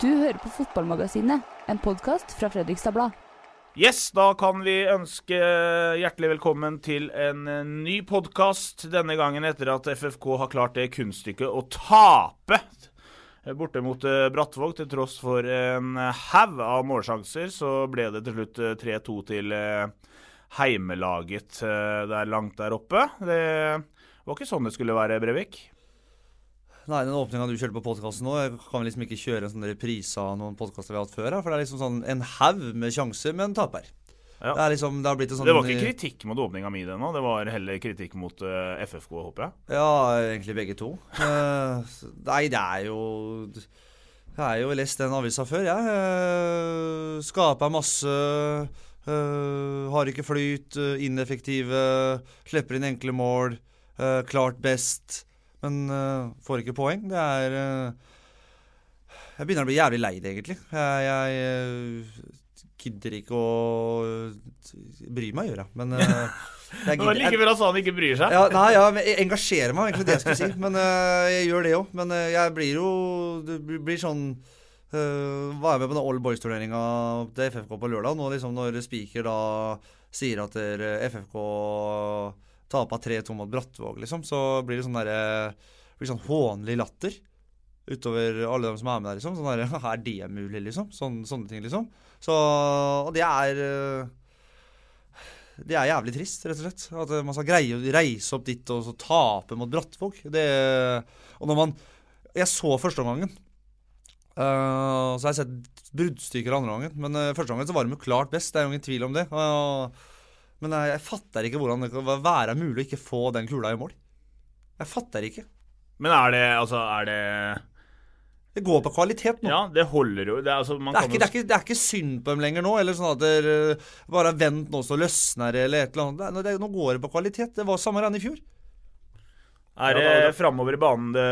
Du hører på Fotballmagasinet, en podkast fra Fredrikstad Blad. Yes, da kan vi ønske hjertelig velkommen til en eh, ny podkast. Denne gangen etter at FFK har klart det kunststykket å tape borte mot eh, Brattvåg. Til tross for en haug av målsjanser, så ble det til slutt eh, 3-2 til eh, heimelaget eh, der langt der oppe. Det var ikke sånn det skulle være, Brevik. Nei, den åpninga du kjørte på podkasten nå, jeg kan liksom ikke kjøre en sånn reprise av noen podkaster vi har hatt før. For det er liksom sånn en haug med sjanser, men taper. Ja. Det er liksom, det har blitt en sånn Det var ikke kritikk mot åpninga mi, ennå, nå. Det var heller kritikk mot uh, FFK, håper jeg. Ja, egentlig begge to. Uh, nei, det er jo Jeg har jo lest den avisa før, jeg. Uh, skaper masse. eh, har ikke flyt. eh, ineffektive. Slipper inn enkle mål. eh, klart best. Men uh, får ikke poeng. Det er uh, Jeg begynner å bli jævlig lei det, egentlig. Jeg, jeg uh, gidder ikke å bry meg, gjør jeg. Men jeg Det var like bra sa han ikke bryr seg. ja, nei, ja, jeg engasjerer meg, egentlig det jeg skulle si. Men jeg gjør det òg. Men jeg blir jo Det blir- sånn Uh, Var jeg med på den All Boys-turneringa til FFK på lørdag? Nå liksom når Spiker da sier at FFK taper 3-2 mot Brattvåg, liksom, så blir det sånn derre blir sånn hånlig latter utover alle dem som er med der, liksom. Sånn derre Er det mulig, liksom? Sånn, sånne ting, liksom. Så Og det er øh, det er jævlig trist, rett og slett. At eh, man skal greie å reise opp dit og så tape mot Brattvåg. Det Og når man Jeg så førsteomgangen. Uh, så har jeg sett bruddstykker andre gangen. Men uh, første gangen så var de jo klart best. Det er jo ingen tvil om det. Uh, men jeg, jeg fatter ikke hvordan det kan være mulig å ikke få den kula i mål. Jeg fatter ikke. Men er det altså Er det Det går på kvalitet nå. Ja, det holder jo. Det er, altså, Det er, ikke, det, er ikke, det er ikke synd på dem lenger nå. Eller sånn at dere bare vent nå, så løsner det, eller et eller annet. Det, det, nå går det på kvalitet. Det var samme renn i fjor. Er det framover i banen det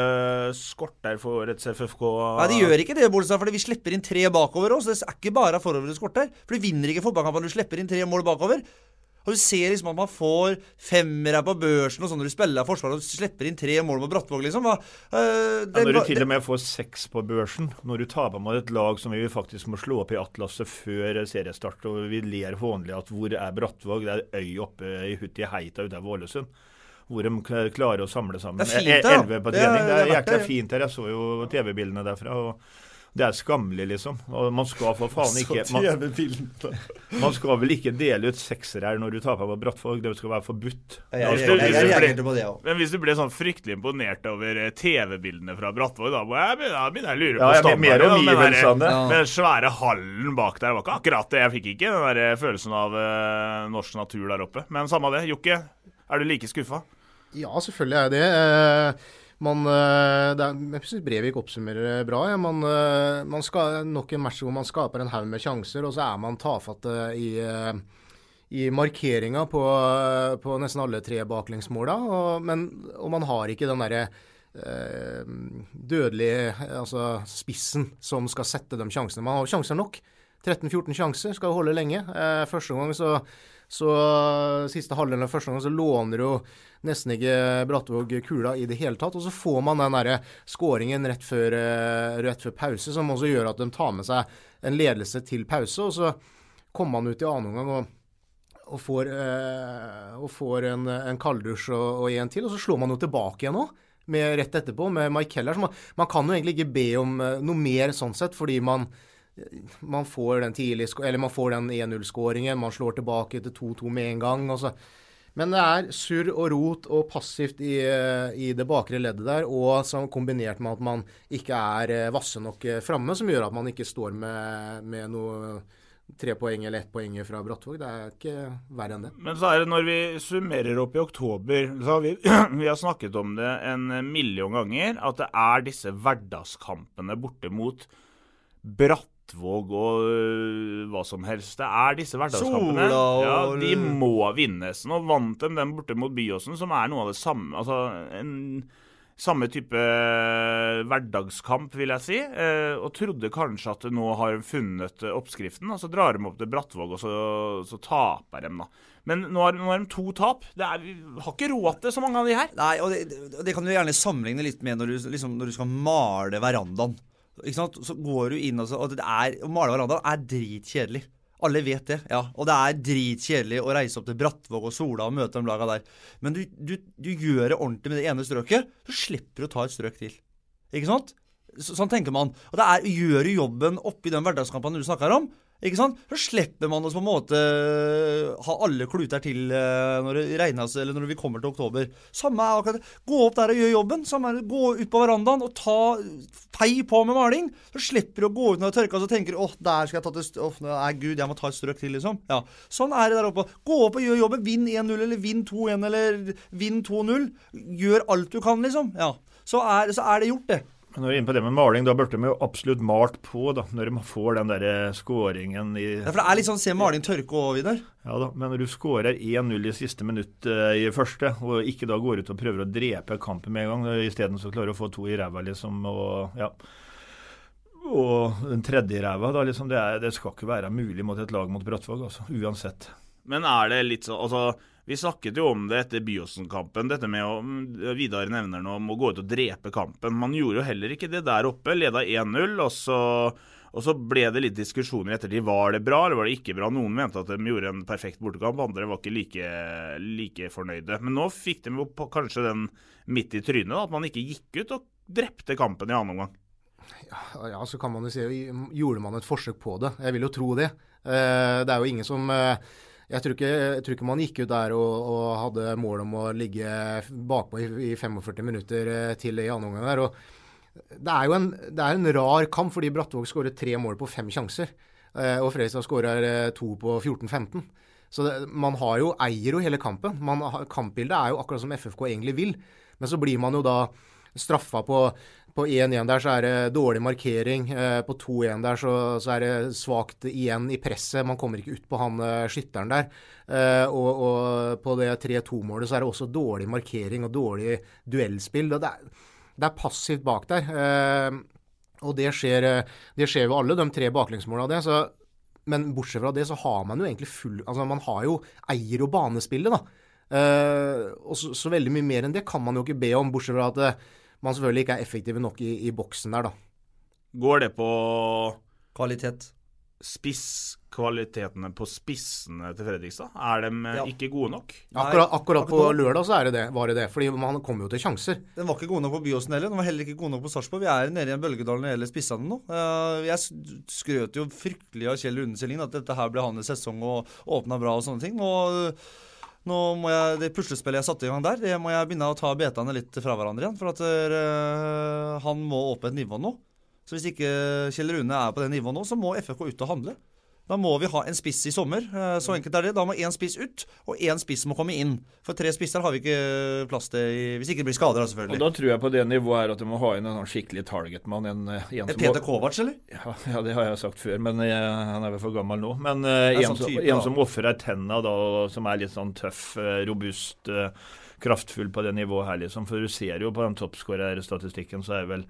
skorter for årets FFK? Nei, det gjør ikke det, Bolstad, fordi vi slipper inn tre bakover også. Det er ikke bare forover det skorter. For du vinner ikke fotballkampen når du slipper inn tre mål bakover. Og du ser liksom at man får femmere på børsen og sånn når du spiller forsvaret og slipper inn tre mål mot Brattvåg, liksom. Hva, øh, Ja, når du til og med får seks på børsen, når du taper mot et lag som vi faktisk må slå opp i atlaset før seriestart, og vi ler hånlig at hvor er Brattvåg? Det er øy oppe i Hutti Heita utenfor Ålesund. Hvor de klarer å samle sammen Det er fint E- elleve på Det er- trening. Det er det er verdt jækla fint her. Jeg så jo TV-bildene derfra. og det er skammelig, liksom. Og man skal for faen ikke man, man skal vel ikke dele ut seksere her når du taper på Brattvåg. Det skal være forbudt. Jeg, Hvis jeg, du- jeg, jeg, jeg, jeg, på det òg. men hvis du ble sånn fryktelig imponert over eh, TV-bildene fra Brattvåg, da begynner jeg å lure på standarden. ja, omgivelsene. den der, Ja. Med den svære hallen bak der var ikke akkurat det. Jeg fikk ikke den der eh, følelsen av eh, norsk natur der oppe. Men samme det. Jokke, er du like skuffa? Ja, selvfølgelig er jeg det. Man, eh, er, jeg syns Brevik oppsummerer bra. Ja. Man, eh, man skal nok en match hvor man skaper en haug med sjanser, og så er man tafatte i, eh, i markeringa på, på nesten alle tre baklengsmåla. Og, og man har ikke den derre dødelige altså spissen som skal sette de sjansene. Man har sjanser nok. 13-14 sjanser skal holde lenge. Første gang så så siste halvdelen av første gang så låner jo nesten ikke Brattvåg kula i det hele tatt. Og så får man den derre skåringen rett før, eh, rett før pause, som også gjør at de tar med seg en ledelse til pause. Og så kommer man ut i annen omgang og, og får, eh, og får en, en kalddusj og, og en til. Og så slår man jo tilbake igjen med rett etterpå, med Mike Keller. Så man, man kan jo egentlig ikke be om eh, noe mer sånn sett, fordi man man får den man får den 1-0-skåringen, man slår tilbake til 2-2 med en gang. Og så. Men det er surr og rot og passivt i, i det bakre leddet der, og som kombinert med at man ikke er eh, vasse nok eh, framme, som gjør at man ikke står med, med noe tre poeng eller ett poeng fra Brattvåg. Det er ikke verre enn det. Men så er det når vi summerer opp i oktober så har vi, vi har snakket om det en million ganger, at det er disse hverdagskampene borte mot Brattvåg og øh, hva som helst. Det er disse hverdagskampene. Sola og- Ja, de må vinnes. Nå vant de den borte mot Byåsen, som er noe av det samme. Altså en samme type hverdagskamp, vil jeg si. Eh, og trodde kanskje at nå har de funnet oppskriften. Og så drar de opp til Brattvåg, og så, så taper de, da. Men nå har, nå har de to tap. Det er, vi har ikke råd til så mange av de her. Nei, og det- det kan du gjerne sammenligne litt med når du, liksom, når du skal male verandaen. Ikke sant? Så går du inn og så Og det er, å male verandaen er dritkjedelig. Alle vet det. ja. Og det er dritkjedelig å reise opp til Brattvåg og Sola og møte de laga der. Men du, du, du gjør det ordentlig med det ene strøket, så slipper du å ta et strøk til. Ikke sant? Så, sånn tenker man. Og det er, gjør du jobben oppi den hverdagskampen du snakker om, ikke sant? Så slipper man å på en måte ha alle kluter til eh, når det regnes, eller når vi kommer til oktober. Samme er akkurat det. Gå opp der og gjør jobben. Samme er. Gå ut på verandaen og ta fei på med maling. Så slipper du å gå ut når det tørker og så tenker åh, der skal jeg ta til Åh, nei, gud, jeg må ta et strøk til, liksom. Ja. Sånn er det der oppe. Gå opp og gjør jobben. Vinn 1-0 eller vinn 2-1 eller vinn 2-0. Gjør alt du kan, liksom. Ja. Så er, så er det gjort, det. Når vi er inne på det med maling, da burde de jo absolutt malt på da, når de får den der skåringen i Ja, For det er litt sånn se maling tørke òg, Vidar. Ja da, men når du skårer 1-0 i siste minutt uh, i første, og ikke da går ut og prøver å drepe kampen med en gang, isteden så klarer du å få to i ræva, liksom, og ja og den tredje i ræva, da, liksom, det, er, det, skal ikke være mulig mot et lag mot Brattvåg, altså, uansett. Men er det litt sånn altså, Vi snakket jo om det etter Byåsen-kampen, dette med å Vidar nevner noe om å gå ut og drepe kampen. Man gjorde jo heller ikke det der oppe. Leda 1-0, og så og så ble det litt diskusjoner etter ettertid. Var det bra, eller var det ikke bra? Noen mente at de gjorde en perfekt bortekamp, andre var ikke like, like fornøyde. Men nå fikk de jo kanskje den midt i trynet, at man ikke gikk ut og drepte kampen i annen omgang. Ja, så kan man jo si Gjorde man et forsøk på det? Jeg vil jo tro det. Det er jo ingen som jeg tror, ikke, jeg tror, ikke, man gikk ut der og, og hadde mål om å ligge bakpå i, i 45 minutter eh, til i andre omgang. Det er jo en, det er en rar kamp, fordi Brattvåg skårer tre mål på fem sjanser. Eh, og Fredrikstad skårer eh, to på 14-15. Så det, man har jo, eier jo hele kampen. Man, kampbildet er jo akkurat som FFK egentlig vil. Men så blir man jo da straffa på på 1-1 der så er det dårlig markering. Eh, på 2-1 der så, så, er det svakt igjen i presset. Man kommer ikke ut på han eh, skytteren der. Eh, og, og på det 3-2-målet så er det også dårlig markering og dårlig duellspill. Det er, det er passivt bak der. Og det skjer, det skjer jo alle, de tre baklengsmåla det. Så, men bortsett fra det så har man jo egentlig full Altså man har jo eier- og banespillet, da. og så, så, veldig mye mer enn det kan man jo ikke be om, bortsett fra at man selvfølgelig ikke er effektive nok i, i boksen der, da. Går det på Kvalitet. Spisskvalitetene på spissene til Fredrikstad? Er de eh, ja. ikke gode nok? Akkurat, akkurat på lørdag så det det, var det det, fordi man kommer jo til sjanser. Den var ikke god nok på Byåsen heller. Den var heller ikke god nok på Sarpsborg. Vi er nede i en bølgedal når det gjelder spissene nå. Eh, jeg skrøt jo fryktelig av Kjell Rune at dette her ble hans sesong og åpna bra og sånne ting. og nå må jeg, Det puslespillet jeg satte i gang der, det må jeg begynne å ta betaene litt fra hverandre igjen. For at uh, han må opp et nivå nå. Så hvis ikke Kjell Rune er på det nivået nå, så må FFK ut og handle. Da må vi ha en spiss i sommer. Eh, så enkelt er det. Da må én spiss ut, og én spiss må komme inn. For tre spisser har vi ikke plass til hvis ikke det blir skader, selvfølgelig. Og Da tror jeg på det nivået her at du må ha inn en sånn skikkelig targetmann. En, eh, en som Peter Kovac, eller? Ja, ja, det har jeg sagt før, men jeg, han er vel for gammel nå. Men uh, en, sånn type, en, som ofrer tenna, da, som er litt sånn tøff, robust, kraftfull på det nivået her, liksom. For du ser jo på den toppskårerstatistikken, så er det vel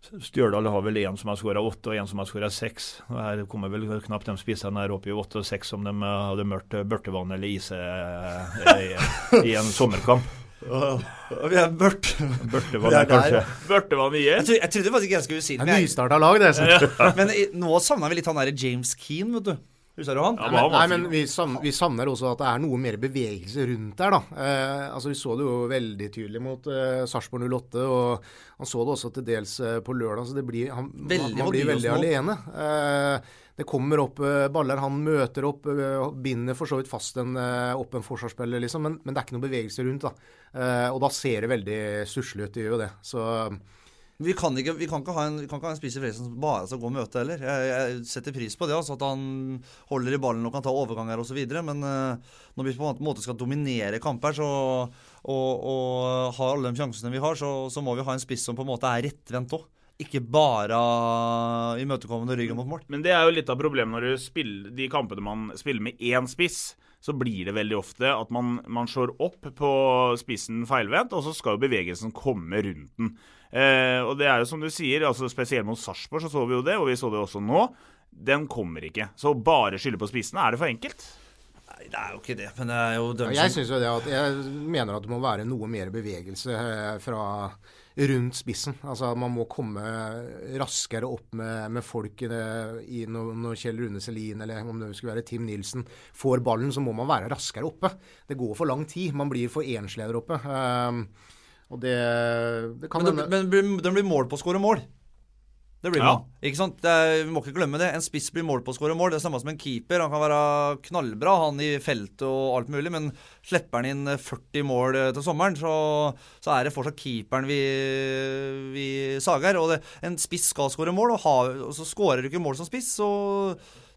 Stjørdal har vel én som har skåra åtte, og én som har skåra seks. Her kommer vel knapt de spissene her opp i åtte og seks om de hadde mørkt børtevann eller ise i, i en sommerkamp. Oh, vi er børt. Børtevann er kanskje Børtevann igjen? Jeg, jeg trodde faktisk jeg skulle si det. Nystarta lag, det. Ja. Men nå savna vi litt han derre James Keane, vet du. Husker du han? Ja, men, nei, men vi, savner, vi, savner også at det er noe mer bevegelse rundt der, da. Eh, altså Vi så det jo veldig tydelig mot eh, Sarpsborg 08, og han så det også til dels eh, på lørdag. så det blir, han, veldig, man blir veldig alene. Eh, det kommer opp eh, baller, han møter opp, eh, binder for så vidt fast en, opp en forsvarsspiller, liksom, men, men, det er ikke noe bevegelse rundt. da. og da ser det veldig susselig ut, det gjør jo det. Så vi kan, ikke, vi kan ikke ha en, vi kan ikke ha en spiser Fredriksen som bare skal gå og møte heller. Jeg, jeg, setter pris på det, altså, at han holder i ballen og kan ta overganger osv. Men uh, når vi på en måte skal dominere kamper så, og, og ha alle de sjansene vi har, så, så, må vi ha en spiss som på en måte er rettvendt òg. Ikke bare imøtekommende ryggen mot mål. Men det er jo litt av problemet når du spiller de kampene man spiller med én spiss så blir det veldig ofte at man, man slår opp på spissen feilvendt, og så skal jo bevegelsen komme rundt den. Eh, og det er jo som du sier, altså spesielt mot Sarpsborg så så vi jo det, og vi så det også nå. Den kommer ikke. Så bare skylde på spissene, er det for enkelt? Nei, det er jo ikke det. Men det er jo ja, jeg, synes jo det at, jeg mener at det må være noe mer bevegelse eh, fra rundt spissen. Altså Man må komme raskere opp med, med folk i, det, i når, når, Kjell Rune Selin eller om det skulle være Tim Nilsen får ballen, så må man være raskere oppe. Det går for lang tid. Man blir for enslig der oppe. Um, og det, det kan Men, det, men den blir mål på å skåre mål. Det blir man. Ja. Ikke sant? Er, vi må ikke glemme det. En spiss blir mål på å skåre mål. Det er samme som en keeper. Han kan være knallbra, han i feltet og alt mulig, men slipper han inn 40 mål eh, til sommeren, så, så er det fortsatt keeperen vi, vi sager. Og det, en spiss skal skåre mål, og, ha, og så skårer du ikke mål som spiss, så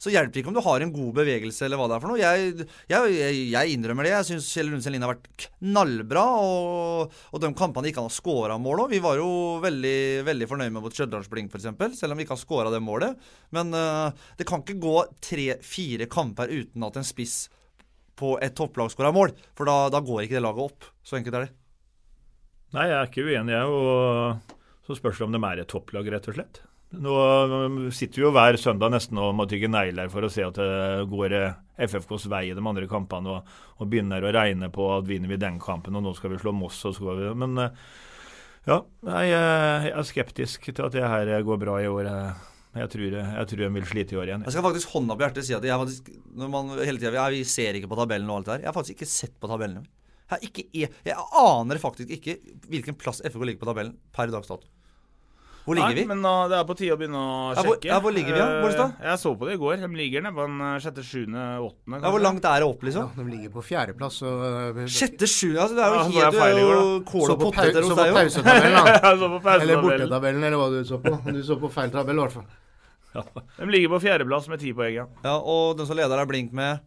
så hjelper det ikke om du har en god bevegelse eller hva det er for noe. Jeg, jeg, jeg innrømmer det. Jeg syns Kjell Rundsen Lien har vært knallbra. Og, og de kampene ikke han har skåra mål òg. Vi var jo veldig, veldig fornøyd med mot Stjørdalsblink f.eks., selv om vi ikke har skåra det målet. Men uh, det kan ikke gå tre-fire kamper uten at en spiss på et topplag skårer mål. For da, da, går ikke det laget opp. Så enkelt er det. Nei, jeg er ikke uenig, jeg. Og så spørs det om de er et topplag, rett og slett. Nå sitter vi jo hver søndag nesten og må tygge negler for å se at det går FFKs vei i de andre kampene, og, og begynner å regne på at vinner vi den kampen, og nå skal vi slå Moss og så går vi Men eh, ja, jeg, er skeptisk til at det her går bra i år. Jeg tror, jeg tror jeg vil slite i år igjen. Jeg skal faktisk hånda på hjertet si at jeg faktisk, når man hele tiden, jeg, vi ser ikke på tabellen og alt det her. Jeg har faktisk ikke sett på tabellen. Jeg, ikke, jeg, aner faktisk ikke hvilken plass FK ligger på tabellen per dags dato. Hvor ligger Nei, vi? Men uh, Det er på tide å begynne å Ja, hvor- sjekke. ja, hvor ligger vi, ja? Bolstad? Eh, Jeg så på det i går. De ligger nede på en eh, sjette, sjuende, åttende. Ja, hvor langt er det opp, Ja, liksom? de ligger på fjerdeplass. og- Sjette, sjuende? Altså, det er jo Ja, helt feil i går, uh, kål Så og poteter så hos på deg jo. pausetabellen, da. Så på Eller bortetabellen, eller hva du så på. Du så på feil tabell, i hvert fall. De ligger på fjerdeplass med ti poeng. Ja. Ja, og den som leder er Blink med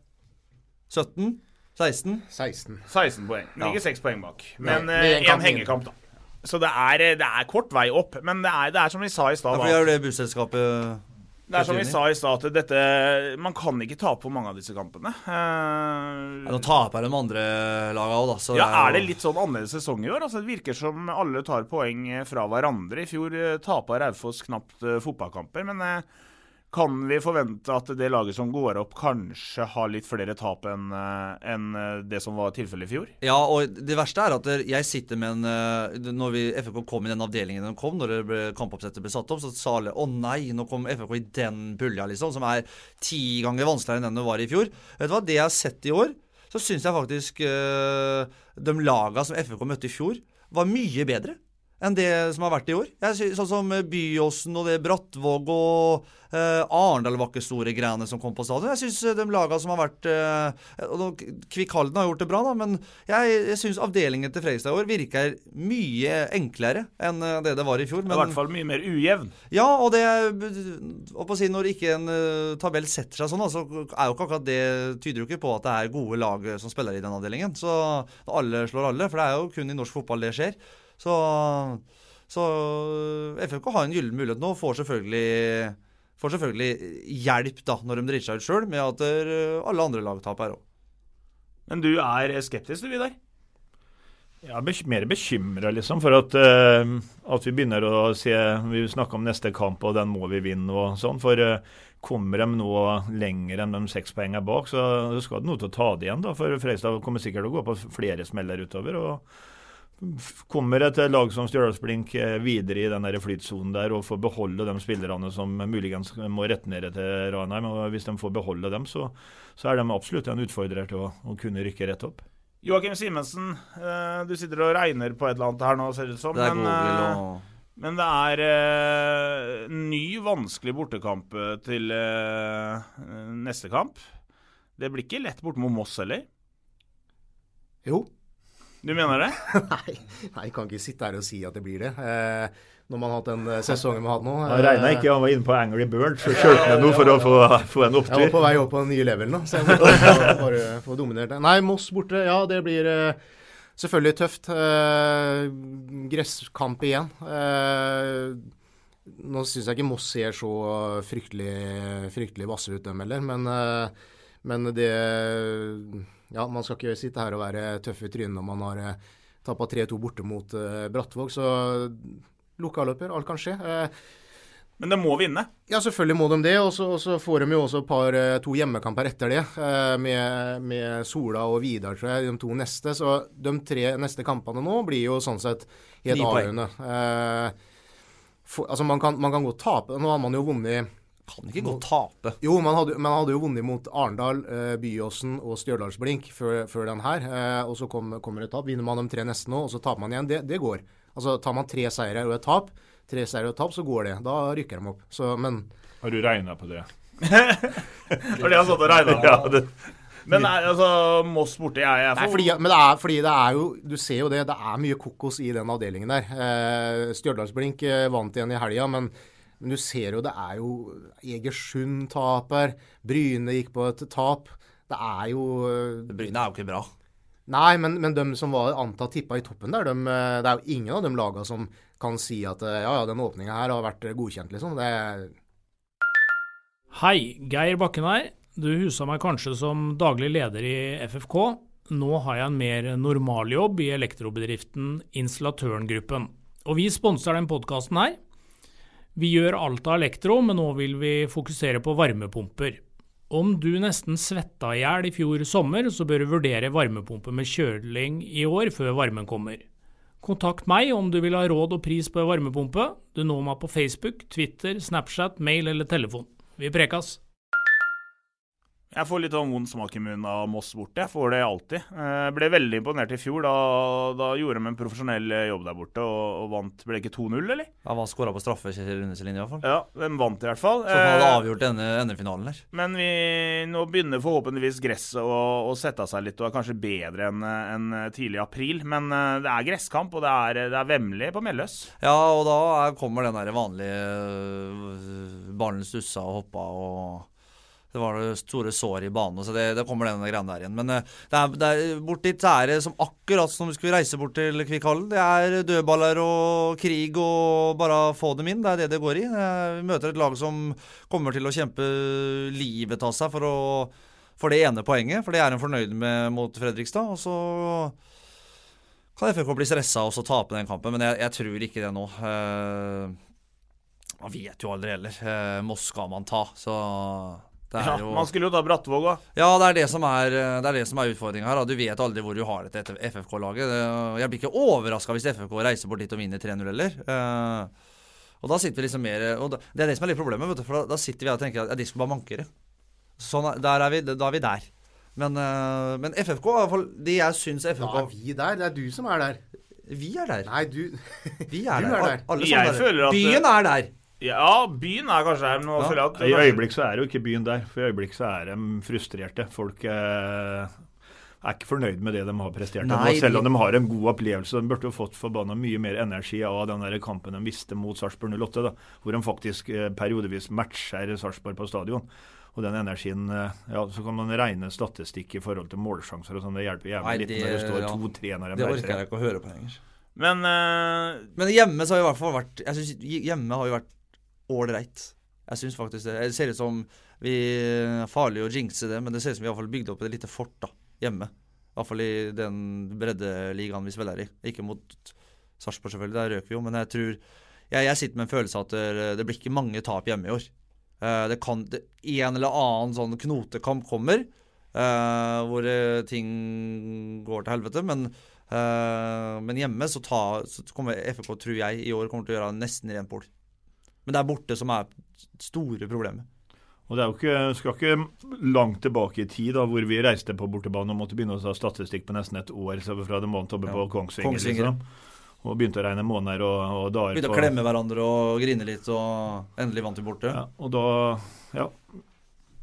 17? 16? 16. 16 poeng. Ja. ligger seks poeng bak. Men én hengekamp, da. Så det er, eh, det er kort vei opp. Men det er, det er som vi sa i Ja, stad. da. det er busselskapet Det er som vi sa i stad, at dette Man kan ikke tape på mange av disse kampene. ja, Eh, Nå taper de andre lagene òg, da. Så ja, Er det litt sånn annerledes sesong i år? Altså, det virker som alle tar poeng fra hverandre. I fjor uh, tapa Raufoss knapt uh, fotballkamper. Men eh, kan vi forvente at det laget som går opp, kanskje har litt flere tap enn en eh, det som var tilfellet i fjor? Ja, og det verste er at jeg sitter med en eh, Når vi, FFK kom i den avdelingen de kom, når kampoppsettet ble satt opp, så sa alle å nei, nå kom FFK i den pulja, liksom, som er ti ganger vanskeligere enn den det var i fjor. Vet du hva, det jeg har sett i år, så syns jeg faktisk eh, de laga som FFK møtte i fjor, var mye bedre enn det som har vært i år. Jeg synes, sånn som Byåsen og det Brattvåg og eh, Arendal var ikke store greiene som kom på stadion. Jeg syns de laga som har vært uh, Kvikk-Halden har gjort det bra, da, men jeg, jeg syns avdelingen til Fredrikstad i år virker mye enklere enn eh, det det var i fjor. I hvert fall mye mer ujevn. ja, og det og på å si, Når ikke en uh, tabell setter seg sånn, så er jo ikke akkurat det tyder jo ikke på at det er gode lag eh, som spiller i den avdelingen. Så alle slår alle, for det er jo kun i norsk fotball det skjer. Så, så FFK har en gyllen mulighet nå, og får selvfølgelig, får selvfølgelig hjelp da, når de driter seg ut sjøl, med at eh, alle andre lag taper òg. Men du er skeptisk, du, Vidar? Jeg er mer bekymra liksom, for at, uh, at vi begynner å se Vi snakker om neste kamp, og den må vi vinne. og sånn, For uh, kommer de nå lenger enn de seks poengene bak, så skal det noe til å ta det igjen. da, For Freistad kommer sikkert til å gå på flere smeller utover. og Kommer et lag som Stjørdalsblink eh, videre i den der flytsonen der og får beholde de spillerne som muligens må returnere til Ranheim, og hvis de får beholde dem, så, så er de absolutt en utfordrer til å, å kunne rykke rett opp. Joakim Simensen, eh, du sitter og regner på et eller annet her nå, ser det ut som. Det er Men, eh, men det er ny, vanskelig bortekamp til neste kamp. Det blir ikke lett borte mot Moss heller. Jo. Du mener det? Nei, nei, jeg kan ikke sitte her og si at det blir det. Eh, når man har hatt den eh, sesongen vi har hatt nå. Han regna ikke, han var inne på Angry Bird, så kjørte ned noe for å få, få en Jeg var på vei opp på den nye levelen, da, så jeg måtte bare, få dominert det. Nei, Moss borte, ja, det blir eh, selvfølgelig tøft. Eh, gresskamp igjen. Eh, nå syns jeg ikke Moss ser så fryktelig, fryktelig vasse ut, dem heller, men, eh, men det Ja, man skal ikke sitte her og være tøff i trynet når man har uh, tappa 3-2 borte mot eh, Brattvåg, så lokalløper, alt kan skje. Eh, Men de må vinne. Ja, selvfølgelig må de det. Og så- får de jo også par, eh, to hjemmekamper etter det, eh, med, med Sola og Vidar, tror jeg, de to neste. Så de tre neste kampene nå blir jo sånn sett helt avgjørende. Eh, for, altså, man kan, man kan godt tape. Nå har man jo vunnet Kan ikke gå og tape. Jo, man hadde, man hadde jo vunnet mot Arendal, eh, Byåsen og Stjørdalsblink før, før den her. Eh, og så kom, kommer et tap. Vinner man de tre neste nå, og så taper man igjen. Det, det går. Altså Tar man tre seire og et tap, tre seire og et tap, så går det. Da rykker de opp. Så, men Har du regna på det? Har de satt og regna på. Ja, det, Men nei, altså, Moss borte jeg, jeg Nei, fordi, men det er, fordi det er jo Du ser jo det, det er mye kokos i den avdelingen der. Eh, Stjørdalsblink eh, vant igjen i helga, men, men du ser jo det er jo Egersund taper. Bryne gikk på et tap. Det er jo eh, Bryne er jo ikke bra. Nei, men, men de som var antatt tippa i toppen der, dem, eh, det er jo ingen av de laga som kan si at eh, ja, ja, den åpninga her har vært godkjent, liksom. Det Hei, Geir Bakken her. Du husa meg kanskje som daglig leder i FFK. Nå har jeg en mer normal jobb i elektrobedriften Installatørengruppen. Og vi sponser den podkasten her. Vi gjør alt av elektro, men nå vil vi fokusere på varmepumper. Om du nesten svetta i hjel i fjor sommer, så bør du vurdere varmepumpe med kjøling i år før varmen kommer. Kontakt meg om du vil ha råd og pris på varmepumpe. Du når meg på Facebook, Twitter, Snapchat, mail eller telefon. Vi prekas. Jeg får litt sånn vond smak i munnen av Moss borte. Jeg får det alltid. Jeg ble veldig imponert i fjor. Da, da gjorde de en profesjonell jobb der borte og, og vant. Ble det ikke 2-0, eller? Han var skåra på straffe Kjetil Rundeslinje, i hvert fall. Ja, de vant i hvert fall. Så han hadde Eh, avgjort denne endefinalen der. Men vi, nå begynner forhåpentligvis gresset å, å sette seg litt og er kanskje bedre enn en tidlig april. Men eh, det er gresskamp, og det er, det er vemmelig på Melløs. Ja, og da er- kommer den der vanlige Ballen stussa og hoppa og det var det store sår i banen, så det, det kommer den greiene der igjen. Men øh, det er, det er, bort dit så er det som akkurat som vi skulle reise bort til Kvikkhallen. Det er dødballer og krig og bare få dem inn. Det er det det går i. Eh, Vi møter et lag som kommer til å kjempe livet av seg for, å, for det ene poenget, for det er en fornøyd med mot Fredrikstad. Og så kan FK bli stressa og så tape den kampen, men jeg, jeg tror ikke det nå. Eh, man vet jo aldri heller. Eh, Moss skal man ta, så Ja, jo man skulle jo ta Brattvåg òg. Ja, det er det som er, eh, det er, det som er utfordringa her. Da. Du vet aldri hvor du har dette FFK-laget. Jeg blir ikke overraska hvis FFK reiser bort dit og vinner 3-0 heller. Eh, og da sitter vi liksom mer og da, Det er det som er litt problemet, vet du, for da, da sitter vi og tenker at ja, de skal bare manke det. Sånn, er- der er vi, da er vi der. Men, eh, men FFK, i hvert fall de jeg syns Da er vi der. Det er du som er der. Vi er der. Nei, du Vi er Du der. er der. Alle Jeg sammen er føler at- Byen er der. Ja, byen er kanskje her, men Ja. jeg at I øyeblikk så er jo ikke byen der. For i øyeblikk så er de frustrerte. Folk eh, er ikke fornøyd med det de har prestert. Nei, Nå, selv om de har en god opplevelse. De burde jo fått forbanna mye mer energi av den der kampen de visste mot Sarpsborg 08, da, hvor de faktisk eh, periodevis matcher Sarpsborg på stadion. Og den energien eh, Ja, så kan man regne statistikk i forhold til målsjanser og sånn. Det hjelper jævlig Nei, litt når det står ja. 2-3 når de Det er orker jeg ikke å høre på lenger. Men uh, Men hjemme så har vi i hvert fall vært Jeg synes hjemme har jo vært ålreit. Jeg syns faktisk det. Det ser ut som vi er farlig å jinxe det, men det ser ut som vi har bygd opp et lite fort da, hjemme. I hvert fall i den breddeligaen vi spiller i. Ikke mot Sarpsborg, selvfølgelig, der røk vi jo, men jeg tror jeg, jeg sitter med en følelse av at det, det blir ikke mange tap hjemme i år. Eh, det kan det, En eller annen sånn knotekamp kommer, uh, hvor eh, ting går til helvete, men uh, men hjemme så, ta, så kommer FK, tror jeg, i år kommer til å gjøre nesten rent bord. Men det er borte som er store problemet. Og det er jo ikke, skal ikke langt tilbake i tid, da, hvor vi reiste på bortebane og måtte begynne å ta statistikk på nesten et år så fra det måned oppe Ja. på Kongsvinger. Kongsvinger. Liksom. Og begynte å regne måneder og, og dager. Begynte å klemme hverandre og grine litt, og endelig vant vi borte. Ja, og da Ja.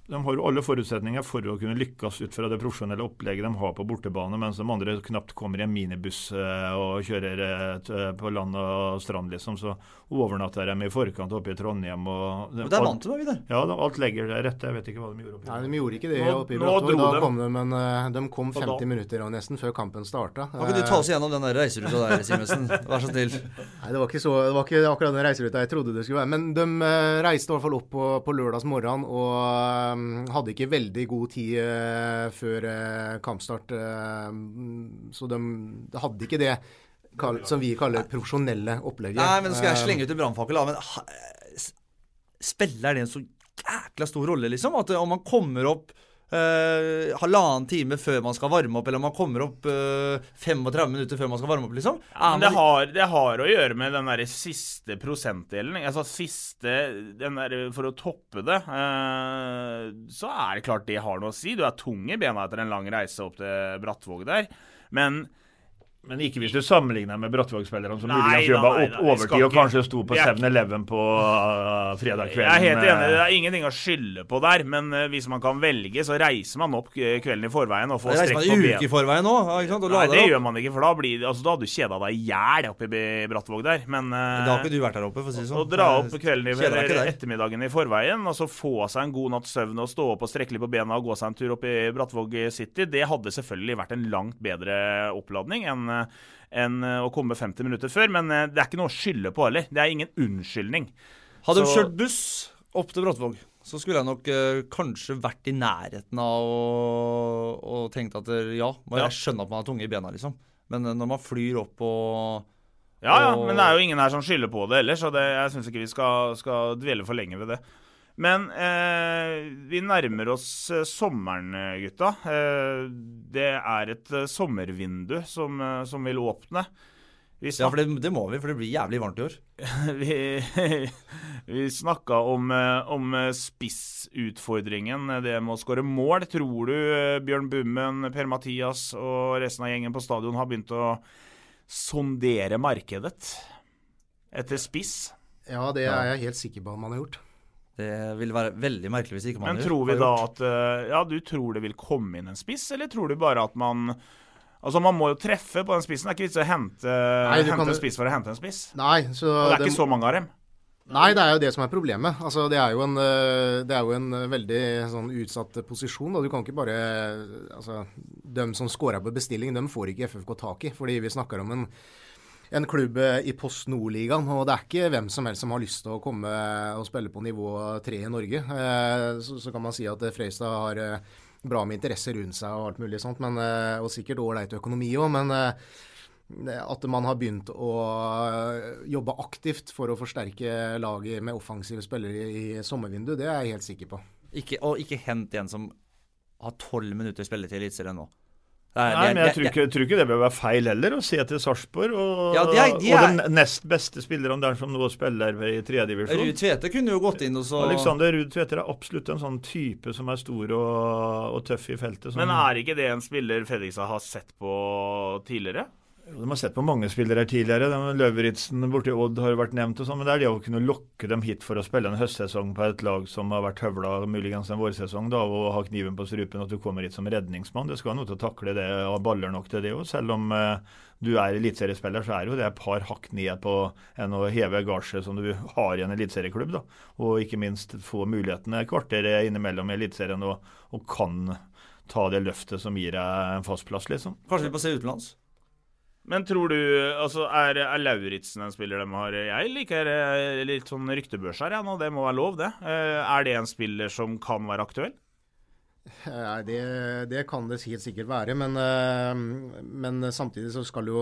De har jo alle forutsetninger for å kunne lykkes ut fra det profesjonelle opplegget de har på bortebane, mens de andre knapt kommer i en minibuss eh, og kjører eh, på land og strand, liksom. Så overnatter de i forkant oppe i Trondheim. Og, Men der vant de, Vidar. Ja, da, alt legger til rette. Jeg vet ikke hva de gjorde. Nei, de gjorde ikke det oppe i Brattvåg. Da kom de, men eh, de kom 50 minutter og nesten før kampen starta. Kan ikke du ta oss gjennom den reiseruta der, Simensen? Vær så snill. Nei, det var ikke, så, det var ikke akkurat den reiseruta jeg trodde det skulle være. Men de eh, reiste i hvert fall opp på, på lørdags morgen og eh, hadde ikke veldig god tid eh, før eh, kampstart. eh, så de, de hadde ikke det som vi kaller profesjonelle opplegget. Nei, men nå skal jeg Eh, slenge ut en brannfakkel. Men ha- spiller det en så jækla stor rolle, liksom? At eh, om man kommer opp eh, halvannen time før man skal varme opp, eller man kommer opp eh, 35 minutter før man skal varme opp, liksom? Ja, Men det har, det har å gjøre med den der siste prosentdelen. Altså siste den der, For å toppe det, eh, så er det klart det har noe å si. Du er tung i bena etter en lang reise opp til Brattvåg der. Men Men ikke hvis du sammenligner med Brattvåg-spillerne som muligens jobba overtid og kanskje sto på Jeg- 7-Eleven på uh, fredag jeg er helt enig. Det eh, er ingenting å skylde på der. Men uh, hvis man kan velge, så reiser man opp eh, kvelden i forveien og får reiser strekk man på en bena. uke i forveien òg? Ikke sant? Og Nei, det gjør man ikke, for da, blir, altså, da hadde du kjeda deg i hjel oppe i Brattvåg der. Men uh, Da har ikke du vært der oppe, for å si det sånn. Å dra opp kvelden i, ettermiddagen i forveien, og så få seg en god natts søvn og stå opp og strekke litt på bena og gå seg en tur opp i Brattvåg City, det hadde selvfølgelig vært en langt bedre oppladning enn enn å komme 50 minutter før. Men eh, det er ikke noe å skylde på heller. Det er ingen unnskyldning. Hadde de kjørt buss opp til Brattvåg, så skulle jeg nok eh, kanskje vært i nærheten av å og tenkt at eh, ja, må Ja. jeg skjønne at man har tunge i bena, liksom. Men eh, når man flyr opp og Ja, ja, men det er jo ingen her som skylder på det heller, så det, jeg syns ikke vi skal, skal dvele for lenge ved det. Men eh, vi nærmer oss eh, sommeren, gutta. Eh, det er et eh, sommervindu som, eh, som vil åpne. Vi Ja, for det, det må vi, for det blir jævlig varmt i år. vi, vi snakka om, om spissutfordringen, det med å skåre mål. Tror du Bjørn Bummen, Per-Mathias og resten av gjengen på stadion har begynt å sondere markedet etter spiss? Ja, det er jeg helt sikker på at man har gjort. Det vil være veldig merkelig hvis ikke man Men tror vi da at eh, Ja, du tror det vil komme inn en spiss, eller tror du bare at man Altså, Man må jo treffe på den spissen. Det er ikke vits i å hente, Nei, hente kan- en spiss for å hente en spiss. Nei, så Og det er det- ikke så mange av dem. Nei, det er jo det som er problemet. Altså, det er jo en, eh, det er jo en eh, veldig sånn utsatt posisjon. Og du kan ikke bare altså, De som scorer på bestilling, dem får ikke FFK tak i. Fordi vi snakker om en, en klubb i Post Nord-ligaen. Og det er ikke hvem som helst som har lyst til å komme og spille på nivå tre i Norge. Eh, Så, kan man si at eh, Freistad har eh, bra med interesse rundt seg og alt mulig sånt, men, og sikkert ålreit økonomi òg. Men at man har begynt å jobbe aktivt for å forsterke laget med offensive spillere i sommervinduet, det er jeg helt sikker på. Ikke, og ikke hent en som har tolv minutter spilletid i Eliteserien nå. Nei, det men jeg det- tror ikke, tror ikke det bør være feil heller, å se til Sarpsborg og, Ja, de er- de og er- den nest beste spilleren der som nå spiller i tredjedivisjon. Ruud Tvete kunne jo gått inn og så Alexander Ruud Tvete er absolutt en sånn type som er stor og, og tøff i feltet. Som, Men er ikke det en spiller Fredrikstad har sett på tidligere? De har sett på mange spillere her tidligere. Løveritzen borti Odd har vært nevnt, og sånn, men det er det å kunne lokke dem hit for å spille en høstsesong på et lag som har vært høvla muligens en vårsesong, da, og ha kniven på strupen, at du kommer hit som redningsmann. Det skal noe til å takle det, og baller nok til det òg. Selv om eh, du er eliteseriespiller, så er jo det et par hakk ned på enn å heve gasjet som du har i en eliteserieklubb. Og ikke minst få mulighetene kvarteret innimellom i Eliteserien og, og kan ta det løftet som gir deg en fast plass, liksom. Kanskje vi får se utenlands. Men tror du altså Er, er Lauritzen en spiller de har Jeg liker eh, litt sånn ryktebørs her, ja, nå. Det må være lov, det. Eh, Er det en spiller som kan være aktuell? Nei, det, det kan det helt sikkert være, men, men samtidig så skal jo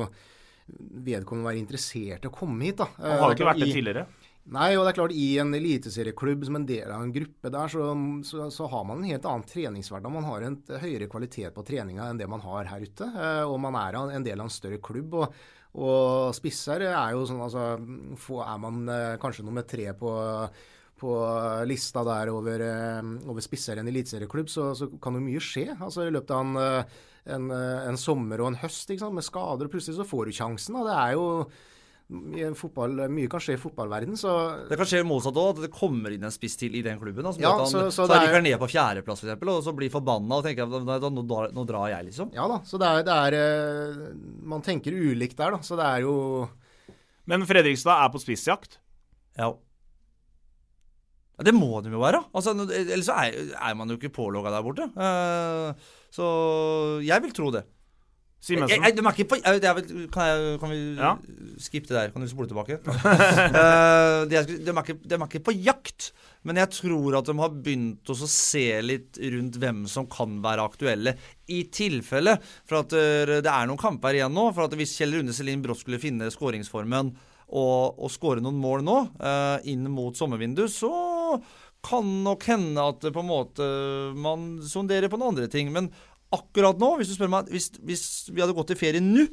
vedkommende være interessert i å komme hit. da. Han har ikke vært det I- tidligere. Nei, og det er klart i en eliteserieklubb som en del av en gruppe der, så, så, så har man en helt annen treningshverdag. Man har en høyere kvalitet på treninga enn det man har her ute. eh, Og man er en del av en større klubb. Og, og spisser er jo sånn, altså Er man eh, kanskje nummer tre på på lista der over, eh, over spisser i en eliteserieklubb, så, så kan jo mye skje. Altså I løpet av en, en, en sommer og en høst med skader, og plutselig så får du sjansen. Da. Det er jo fotball, Mye kan skje i fotballverden, så Det kan skje motsatt òg, at det kommer inn en spiss til i den klubben. Da, Ja, han, så- så, så er- rykker han ned på fjerdeplass, f.eks., og så blir forbanna og tenker at "Nei, nå, drar- nå drar jeg, liksom. Ja da, så det er, det er eh, Man tenker ulikt der, da. Så det er jo Men Fredrikstad er på spissjakt. Ja. Ja, Det må de jo være. Altså, ellers er, er man jo ikke pålogga der borte. Eh, så jeg vil tro det. Simensen. jeg, de på, jeg, jeg, kan, jeg, kan vi Ja. skippe det der? Kan du spole tilbake? Eh, de, de, er ikke, de er ikke på jakt, men jeg tror at de har begynt å se litt rundt hvem som kan være aktuelle, i tilfelle. For at eh, det er noen kamper igjen nå. For at hvis Kjell Rune Selin brått skulle finne skåringsformen og, og skåre noen mål nå, uh, inn mot sommervinduet, så kan nok hende at på en måte man sonderer på noen andre ting. Men akkurat nå, hvis du spør meg Hvis, hvis vi hadde gått i ferie nå,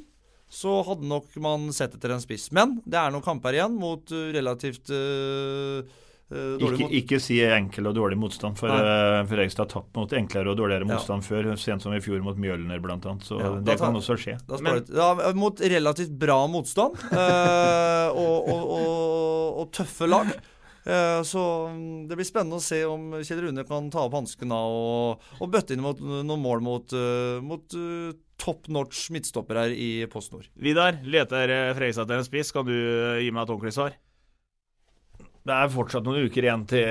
så hadde nok man sett etter en spiss. Men det er noen kamper igjen mot uh, relativt uh, dårlig Ikke, ikke si enkel og dårlig motstand, for Nei. Fredrikstad har tapt mot enklere og dårligere Ja. motstand før, sent som i fjor mot Mjølner blant annet. Så Ja, det tar- kan også skje. Du- ja, mot relativt bra motstand uh, og, og, og, og tøffe lag. Eh, så mm, det blir spennende å se om Kjell Rune kan ta opp hansken og, og bøtte inn mot noen mål mot, eh, mot eh, top notch midtstopper her i Post Nord. Vidar, leter Fredrikstad etter en spiss. Kan du gi meg et ordentlig svar? Det er fortsatt noen uker igjen til.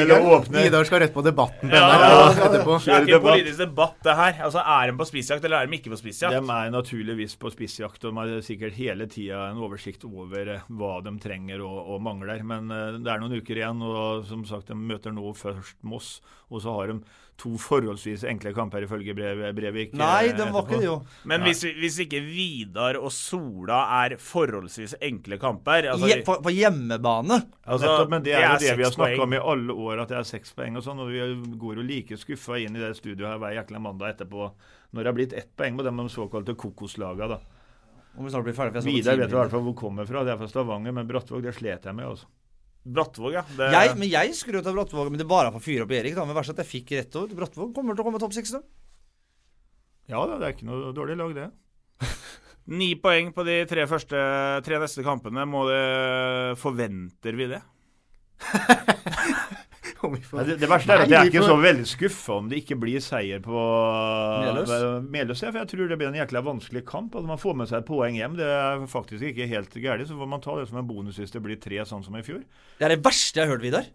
Eller åpner. Vidar skal rett på debatten Ja, ja. Det er ikke en politisk debatt, det her. Altså, Er de på spissjakt, eller er de ikke på spissjakt? De er naturligvis på spissjakt, og de har sikkert hele tida en oversikt over eh, hva de trenger og, og mangler. Men uh, det er noen uker igjen, og som sagt, de møter nå først Moss. Og så har de to forholdsvis enkle kamper, ifølge brev, Brevik. eh, Nei, den var ikke det, jo. Men hvis, hvis ikke Vidar og Sola er forholdsvis enkle kamper altså, Je, på, på hjemmebane. altså, Nettopp, men det er jo det vi har snakka om i alle år, at det er seks poeng og sånn. Og vi går jo like skuffa inn i det studioet her hver jækla mandag etterpå når det har blitt ett poeng på de såkalte kokoslaga, da. Om vi snart blir ferdig, for jeg Vidar vet i hvert fall hvor kommer fra. Det er fra Stavanger, men Brattvåg det slet jeg med. altså. Brattvåg, ja. Det, Jeg, men jeg skrøt av Brattvåg, men det bare for å fyre opp Erik. da, men verst at jeg fikk rett over. Brattvåg kommer til å komme topp seks. da. Ja da, det er ikke noe dårlig lag, det. Ni poeng på de tre, første, tre neste kampene. Må det, forventer vi det? Om vi får- Ja, det, det verste er at jeg er ikke får- så veldig skuffa om det ikke blir seier på Meløs? Meløs. For jeg tror det blir en jækla vanskelig kamp. Altså Man får med seg et poeng hjem. Det er faktisk ikke helt gærent. Så får man ta det som en bonus hvis det blir tre, sånn som i fjor. Det er det verste jeg har hørt, Vidar.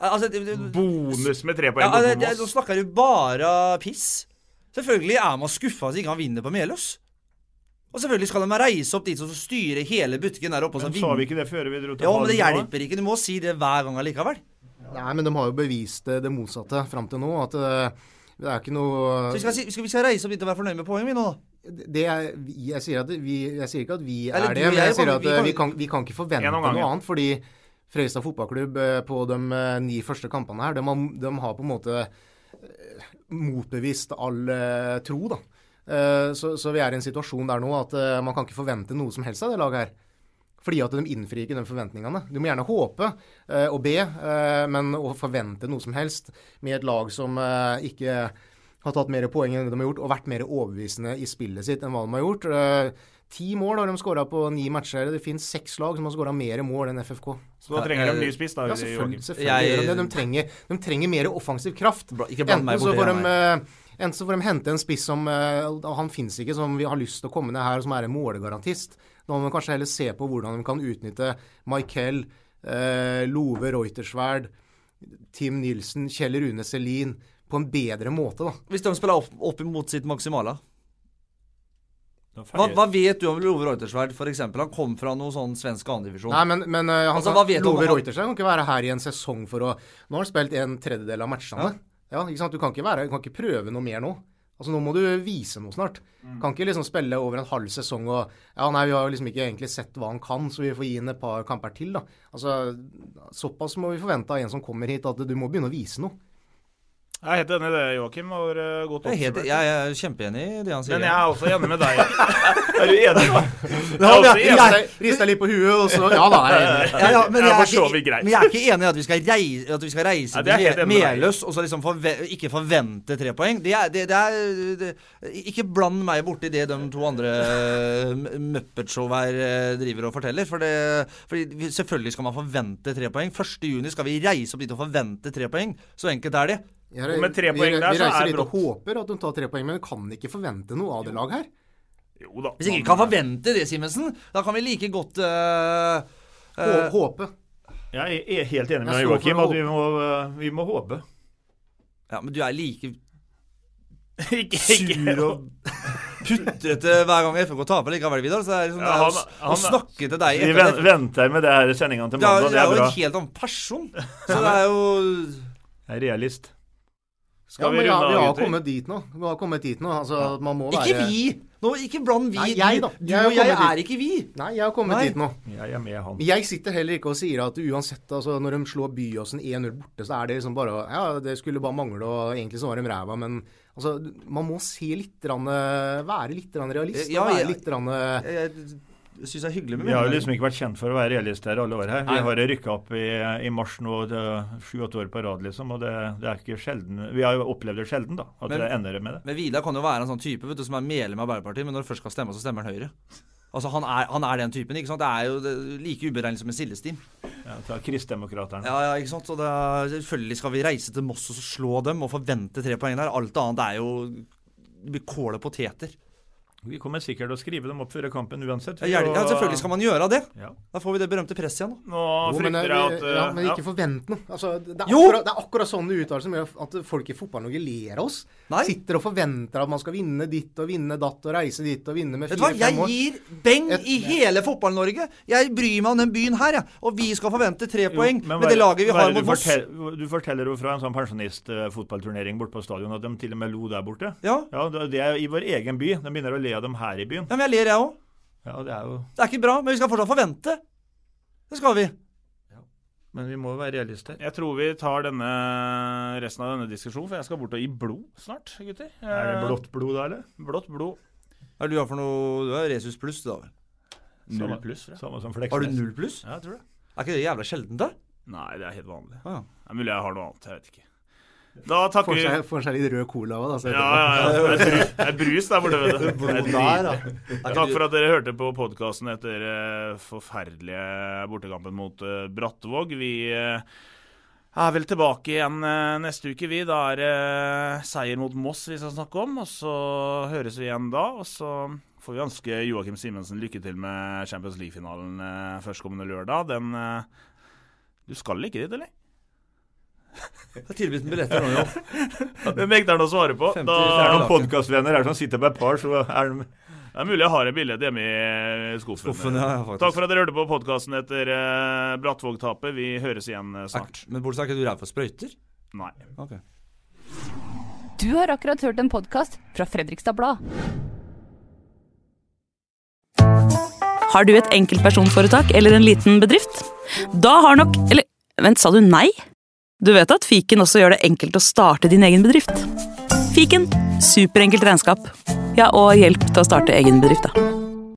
Altså, det, det, Bonus med tre poeng ja, borte det, det, nå snakker du bare piss. Selvfølgelig er man skuffa hvis ikke han vinner på Meløs. Og selvfølgelig skal de reise opp dit som så styre hele butikken der oppe. Men sa vi ikke det før vi dro til Ja, men det hjelper ikke. Du må si det hver gang allikevel. Nei, men de har jo bevist det, det motsatte fram til nå. At eh, det er ikke noe Så vi skal, si- skal, vi skal reise opp dit og være fornøyd med poenget, vi nå, da. det er, jeg, sier at vi, jeg sier ikke at vi er Eller, det, men jeg jeg sier at vi eh, kan- vi kan, vi kan ikke forvente noe annet. Fordi Fredrikstad fotballklubb eh, på de eh, ni første kampene her, de har, de har på en måte eh, motbevist all eh, tro, da. Eh, så, så vi er i en situasjon der nå at eh, man kan ikke forvente noe som helst av det laget her. Fordi at de innfrir ikke de forventningene. Du må gjerne håpe eh, og be, eh, men å forvente noe som helst med et lag som eh, ikke har tatt mer poeng enn det de har gjort, og vært mer overbevisende i spillet sitt enn hva de har gjort. Eh, Ti mål har de skåra på ni matcher. Det finnes seks lag som har skåra mer mål enn FFK. Så da trenger de en ny spiss, da. Ja, selvfølgelig. selvfølgelig Jeg- de, de, trenger, de trenger mer offensiv kraft. Bra, Ikke bland meg Enten så borti får det. de, eh, enten så får de hente en spiss som eh, Han fins ikke, som vi har lyst til å komme ned her, og som er en målegarantist. Da må man kanskje heller se på hvordan de kan utnytte Michael, eh, Love Reutersverd, Tim Nilsen, Kjell Rune Selin på en bedre måte, da. Hvis de spiller opp, opp imot sitt maksimale. Hva, hva vet du om Love Reutersverd, f.eks.? Han kom fra noe sånn svensk andredivisjon. Men, men uh, Altså, hva vet du om Love han- Reutersverd kan ikke være her i en sesong for å Nå har han spilt en tredjedel av matchene. Ja. ikke sant? Du kan ikke, være, du kan ikke prøve noe mer nå. Altså Nå må du vise noe snart. Kan ikke liksom spille over en halv sesong og Ja, nei, vi har jo liksom ikke egentlig sett hva han kan, så vi får gi ham et par kamper til, da. Altså Såpass må vi forvente av en som kommer hit, at du må begynne å vise noe. Jeg er helt enig i det, Joakim. og var godt Jeg er, helt, jeg er kjempeenig i det han sier. Men jeg er også enig med deg. Er du enig? Også ja, enig. Rista- litt på huet, og så Ja da. Jeg, er enig. Ja, ja, men, jeg er ikke, men jeg er ikke enig i at vi skal reise, at vi skal reise Ja, til. Meløs og så liksom forve ikke forvente tre poeng. Det er, det, det er det, Ikke bland meg borti det de to andre uh, Muppet-show her eh, driver og forteller. For det, fordi selvfølgelig skal man forvente tre poeng. 1.6 skal vi reise opp dit og forvente tre poeng. Så enkelt er det. Jeg- Og med tre vi- poeng der, vi så reiser er dit og håper at de tar tre poeng, men vi kan ikke forvente noe av det laget her. Jo da. Hvis ikke vi kan forvente det, Simensen, da kan vi like godt uh, eh, Håpe. Jeg er helt enig med Joakim at vi må, eh, vi må håpe. Ja, men du er like sur og putrete hver gang FK taper likevel, Vidar. Så det er liksom, Ja, det han- å, han- å snakke til deg Vi etter venter med det her sendinga til Det er, mandag. det Det er er jo en helt annen person. Så det er jo Jeg er realist. Skal ja, vi men ja, runde vi har kommet dit nå. Vi har kommet dit nå. Altså, man må være Ikke vi! Nå, ikke bland vi. Nei, jeg da. Du, og jeg er ikke vi. Nei, jeg har kommet Nei. dit nå. Jeg er med han. Jeg sitter heller ikke og sier at uansett, altså når de slår Byåsen 1-0 borte, så er det liksom bare Ja, det skulle bare mangle, og egentlig så var de ræva, men altså, man må se litt grann, eh, Være litt grann realist. Ja, og være jeg- litt rann, eh, Jeg, jeg syns jeg er hyggelig med Vi har jo liksom ikke vært kjent for å være realister alle år her. Vi har rykka opp i, i mars nå sju-åtte år på rad, liksom. Og det, det er ikke sjelden Vi har jo opplevd det sjelden, da. At Men- det ender med det. Men Vidar kan jo være en sånn type vet du, som er medlem av Arbeiderpartiet, men når det først skal stemme, så stemmer han Høyre. Altså, han er, han er den typen. ikke sant? Det er jo det, like uberegnelig som en sildestim. Ja, ta Kristdemokraterne. Ja, ja, ikke sant? Og er, selvfølgelig skal vi reise til Moss og slå dem og forvente tre poeng der. Alt annet er jo det blir kål og poteter. Vi kommer sikkert til å skrive dem opp før kampen uansett. Ja, ja, selvfølgelig skal man gjøre det. Ja. Da får vi det berømte presset igjen. Nå Jo, men, frykter eh, jeg at ja, eh, men ja. ikke forvent noe. Altså, det, er akkurat, det er akkurat sånne uttalelser som gjør at folk i Fotball-Norge ler av oss. Nei. Sitter og forventer at man skal vinne ditt og vinne datt og reise dit og vinne med fire-fem Jeg gir beng Et- i hele Fotball-Norge. Jeg bryr meg om den byen her, jeg. Og vi skal forvente tre Jo, poeng men med det laget vi har mot Voss. Fortell- Du forteller jo fra en sånn pensjonistfotballturnering borte på stadion at de til og med lo der borte. Ja. Ja, det det er i vår egen by. De begynner å le av dem her i byen. ja, men jeg ler, jeg òg. Ja, det er jo Det er ikke bra, men vi skal fortsatt forvente. Det skal vi. Men vi må være realister. Jeg tror vi tar denne resten av denne diskusjonen, for jeg skal bort og gi blod snart, gutter. Er det Eh, blått blod da, eller? Blått blod. Hva er du har for noe Du er Resus pluss, du da vel? Null Samme- pluss. Samme som Har du null pluss? Ja, jeg tror det. Er ikke det jævla sjeldent, da? Nei, det er helt vanlig. Ah, ja. Det er mulig jeg har noe annet. Jeg vet ikke. Da takker vi får seg litt rød cola òg, da. så Ja, ja, ja. Det er brus, det er brus der borte, vet du. Der. Takk for at dere hørte på podkasten etter eh, forferdelige bortekampen mot eh, Brattvåg. Vi eh, er vel tilbake igjen neste uke, vi. Da er det seier mot Moss vi skal snakke om. Og så høres vi igjen da. Og så får vi ønske Joakim Simensen lykke til med Champions League-finalen førstkommende lørdag. Den Du skal ikke dit, eller? Det er tilbudt med billetter nå, jo. Det nekter han å svare på. 50 Da, Det er noen podkastvenner her som sitter på et par, så er de det er mulig jeg har et bilde hjemme i skuffen. Skuffen, ja, ja. Takk for at dere hørte på podkasten etter uh, Brattvåg-tapet. Vi høres igjen eh, snart. Er- Men bortsett er ikke du redd for sprøyter? Nei. Okay. Du har akkurat hørt en podkast fra Fredrikstad Blad. Har du et enkeltpersonforetak eller en liten bedrift? Da har nok Eller vent, sa du nei? Du vet at fiken også gjør det enkelt å starte din egen bedrift? Fiken superenkelt regnskap. Ja, og hjelp til å starte egen bedrift, da.